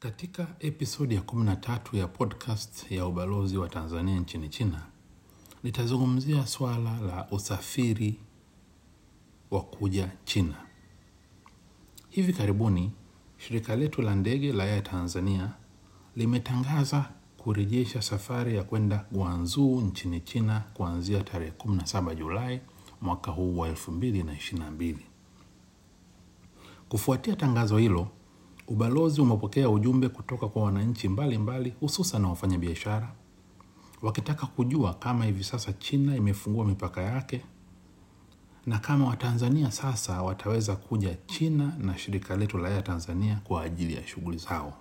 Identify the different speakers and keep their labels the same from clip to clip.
Speaker 1: Katika episodi ya 13 ya podcast ya ubalozi wa Tanzania nchini China, nitazungumzia swala la usafiri wa kuja China. Hivi karibuni, shirika letu la ndege la Air Tanzania limetangaza kurejesha safari ya kwenda Guangzhou nchini China kuanzia tarehe 17 Julai mwaka huu wa 2022. Kufuatia tangazo hilo, ubalozi umepokea ujumbe kutoka kwa wananchi mbalimbali, hususan na wafanyabiashara wakitaka kujua kama hivi sasa China imefungua mipaka yake na kama Watanzania sasa wataweza kuja China na shirika letu la Air Tanzania kwa ajili ya shughuli zao.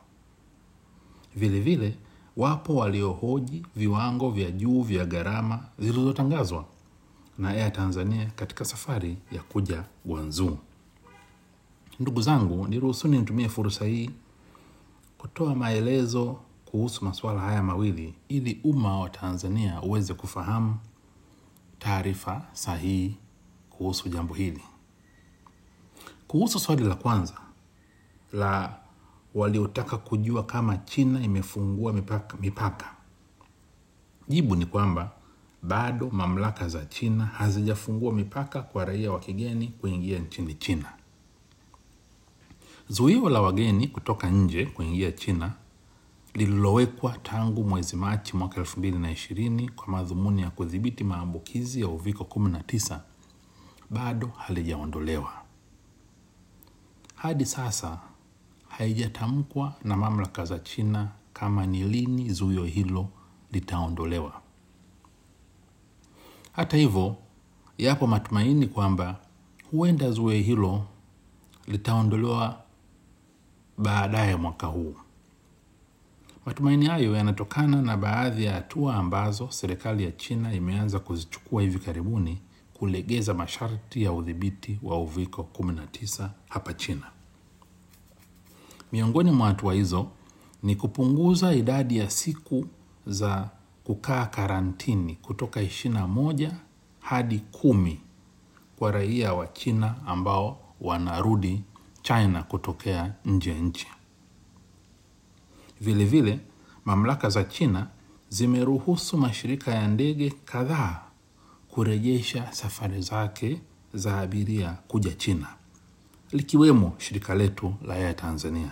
Speaker 1: Vilevile vile, wapo waliohoji viwango vya juu vya gharama zilizotangazwa na Air Tanzania katika safari ya kuja Guangzhou. Ndugu zangu, niruhusuni nitumie fursa hii kutoa maelezo kuhusu masuala haya mawili ili umma wa Tanzania uweze kufahamu taarifa sahihi kuhusu jambo hili. Kuhusu swali la kwanza la waliotaka kujua kama China imefungua mipaka, mipaka. Jibu ni kwamba bado mamlaka za China hazijafungua mipaka kwa raia wa kigeni kuingia nchini China. Zuio la wageni kutoka nje kuingia China lililowekwa tangu mwezi Machi mwaka elfu mbili na ishirini kwa madhumuni ya kudhibiti maambukizi ya uviko 19 bado halijaondolewa. Hadi sasa haijatamkwa na mamlaka za China kama ni lini zuio hilo litaondolewa. Hata hivyo, yapo matumaini kwamba huenda zuio hilo litaondolewa baadaye mwaka huu. Matumaini hayo yanatokana na baadhi ya hatua ambazo serikali ya China imeanza kuzichukua hivi karibuni kulegeza masharti ya udhibiti wa uviko 19 hapa China. Miongoni mwa hatua hizo ni kupunguza idadi ya siku za kukaa karantini kutoka 21 hadi kumi kwa raia wa China ambao wanarudi China kutokea nje ya nchi. Vilevile, mamlaka za China zimeruhusu mashirika ya ndege kadhaa kurejesha safari zake za abiria kuja China, likiwemo shirika letu la Air Tanzania.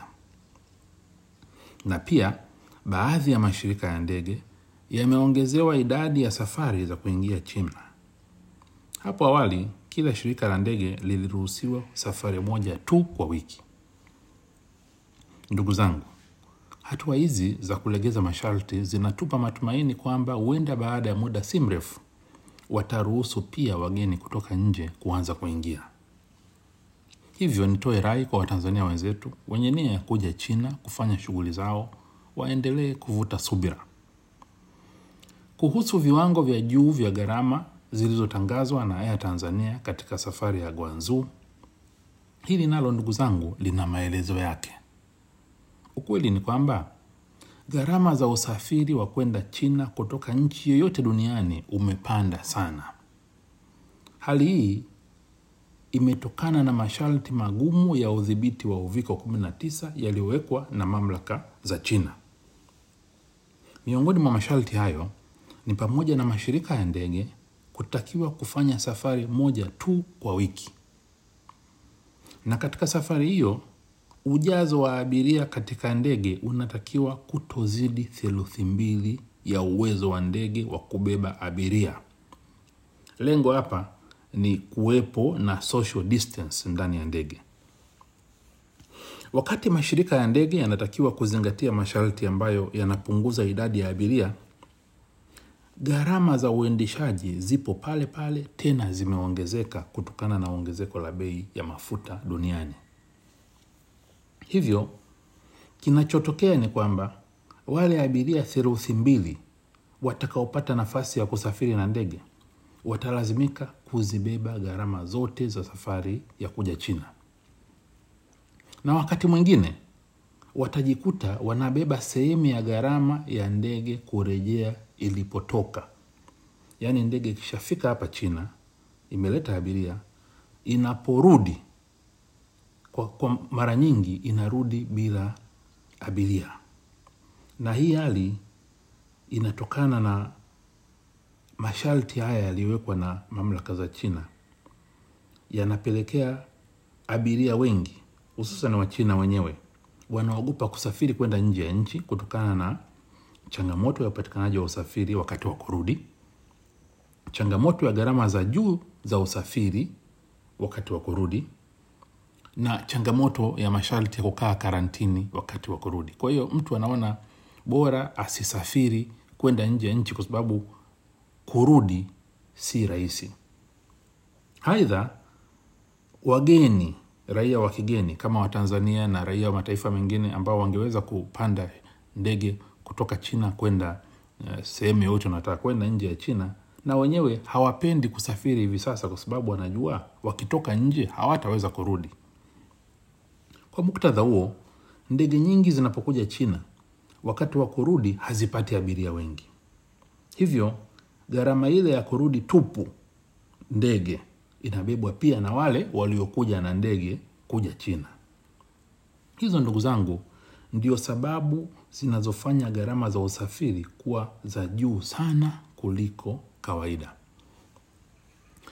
Speaker 1: Na pia baadhi ya mashirika ya ndege yameongezewa idadi ya safari za kuingia China. Hapo awali kila shirika la ndege liliruhusiwa safari moja tu kwa wiki. Ndugu zangu, hatua hizi za kulegeza masharti zinatupa matumaini kwamba huenda baada ya muda si mrefu wataruhusu pia wageni kutoka nje kuanza kuingia. Hivyo nitoe rai kwa Watanzania wenzetu wenye nia ya kuja China kufanya shughuli zao waendelee kuvuta subira. Kuhusu viwango vya juu vya gharama zilizotangazwa na Air Tanzania katika safari ya Guangzhou, hili nalo ndugu zangu lina maelezo yake. Ukweli ni kwamba gharama za usafiri wa kwenda China kutoka nchi yoyote duniani umepanda sana. Hali hii imetokana na masharti magumu ya udhibiti wa uviko 19 yaliyowekwa na mamlaka za China. Miongoni mwa masharti hayo ni pamoja na mashirika ya ndege kutakiwa kufanya safari moja tu kwa wiki, na katika safari hiyo ujazo wa abiria katika ndege unatakiwa kutozidi theluthi mbili ya uwezo wa ndege wa kubeba abiria. Lengo hapa ni kuwepo na social distance ndani ya ndege. Wakati mashirika ya ndege yanatakiwa kuzingatia masharti ambayo yanapunguza idadi ya abiria, gharama za uendeshaji zipo pale pale, tena zimeongezeka kutokana na ongezeko la bei ya mafuta duniani. Hivyo kinachotokea ni kwamba wale abiria theluthi mbili watakaopata nafasi ya kusafiri na ndege watalazimika kuzibeba gharama zote za safari ya kuja China, na wakati mwingine watajikuta wanabeba sehemu ya gharama ya ndege kurejea ilipotoka. Yaani ndege ikishafika hapa China imeleta abiria, inaporudi kwa, kwa mara nyingi inarudi bila abiria, na hii hali inatokana na masharti haya yaliyowekwa na mamlaka za China yanapelekea abiria wengi hususan wa China wenyewe wanaogopa kusafiri kwenda nje ya nchi kutokana na changamoto ya upatikanaji wa usafiri wakati wa kurudi, changamoto ya gharama za juu za usafiri wakati wa kurudi, na changamoto ya masharti ya kukaa karantini wakati wa kurudi. Kwa hiyo mtu anaona bora asisafiri kwenda nje ya nchi kwa sababu kurudi si rahisi. Aidha, wageni raia wa kigeni kama Watanzania na raia wa mataifa mengine ambao wangeweza kupanda ndege kutoka China kwenda uh, sehemu yoyote wanataka kwenda nje ya China, na wenyewe hawapendi kusafiri hivi sasa, kwa sababu wanajua wakitoka nje hawataweza kurudi. Kwa muktadha huo, ndege nyingi zinapokuja China wakati wa kurudi hazipati abiria wengi, hivyo gharama ile ya kurudi tupu ndege inabebwa pia na wale waliokuja na ndege kuja China. Hizo ndugu zangu, ndio sababu zinazofanya gharama za usafiri kuwa za juu sana kuliko kawaida.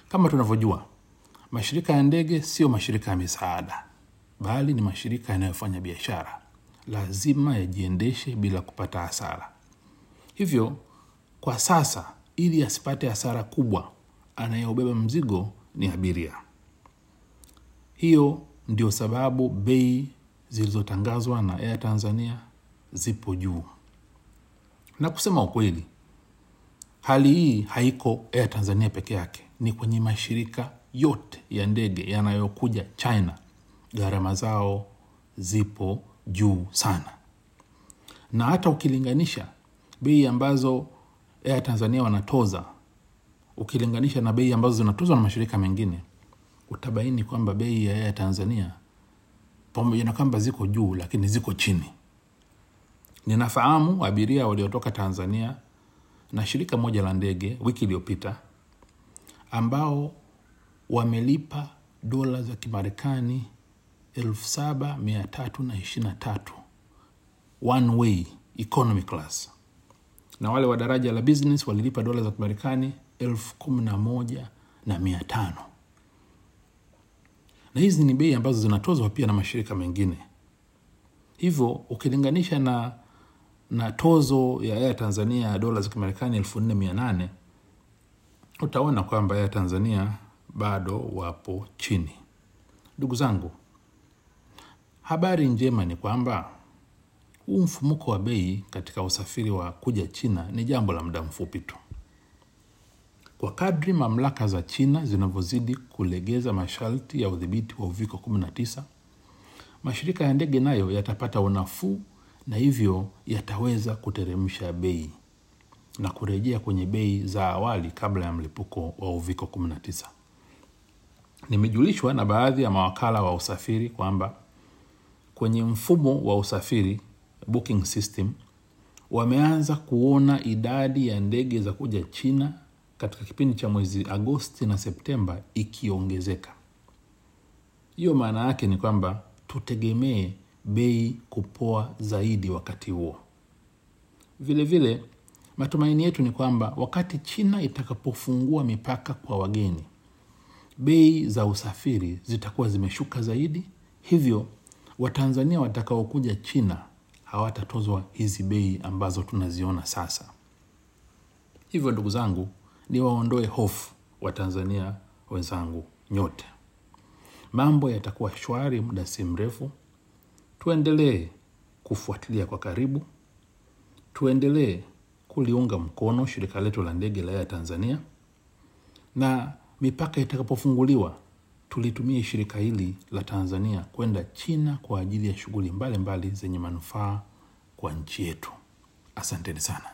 Speaker 1: Kama tunavyojua, mashirika ya ndege sio mashirika ya misaada, bali ni mashirika yanayofanya biashara, lazima yajiendeshe bila kupata hasara. Hivyo kwa sasa, ili asipate hasara kubwa, anayeubeba mzigo ni abiria. Hiyo ndio sababu bei zilizotangazwa na Air Tanzania zipo juu, na kusema ukweli, hali hii haiko Air Tanzania peke yake, ni kwenye mashirika yote ya ndege yanayokuja China, gharama zao zipo juu sana, na hata ukilinganisha bei ambazo Air Tanzania wanatoza ukilinganisha na bei ambazo zinatozwa na mashirika mengine, utabaini kwamba bei ya Air Tanzania pamoja na kwamba ziko juu, lakini ziko chini. Ninafahamu abiria waliotoka Tanzania na shirika moja la ndege wiki iliyopita ambao wamelipa dola za Kimarekani elfu saba mia tatu na ishirini na tatu one way economy class, na wale wa daraja la business walilipa dola za Kimarekani elfu kumi na moja na mia tano na hizi ni bei ambazo zinatozwa pia na mashirika mengine. Hivyo ukilinganisha na na tozo ya Air Tanzania ya dola za Kimarekani elfu nne mia nane utaona kwamba Air Tanzania bado wapo chini. Ndugu zangu, habari njema ni kwamba huu mfumuko wa bei katika usafiri wa kuja China ni jambo la muda mfupi tu. Kwa kadri mamlaka za China zinavyozidi kulegeza masharti ya udhibiti wa uviko 19, mashirika ya ndege nayo yatapata unafuu na hivyo yataweza kuteremsha bei na kurejea kwenye bei za awali kabla ya mlipuko wa uviko 19. Nimejulishwa na baadhi ya mawakala wa usafiri kwamba kwenye mfumo wa usafiri booking system wameanza kuona idadi ya ndege za kuja China katika kipindi cha mwezi Agosti na Septemba ikiongezeka. Hiyo maana yake ni kwamba tutegemee bei kupoa zaidi wakati huo. Vilevile vile, matumaini yetu ni kwamba wakati China itakapofungua mipaka kwa wageni, bei za usafiri zitakuwa zimeshuka zaidi, hivyo Watanzania watakaokuja China hawatatozwa hizi bei ambazo tunaziona sasa. Hivyo ndugu zangu, ni waondoe hofu Watanzania wenzangu nyote, mambo yatakuwa shwari muda si mrefu. Tuendelee kufuatilia kwa karibu, tuendelee kuliunga mkono shirika letu la ndege la Air Tanzania, na mipaka itakapofunguliwa tulitumie shirika hili la Tanzania kwenda China kwa ajili ya shughuli mbalimbali zenye manufaa kwa nchi yetu. Asanteni sana.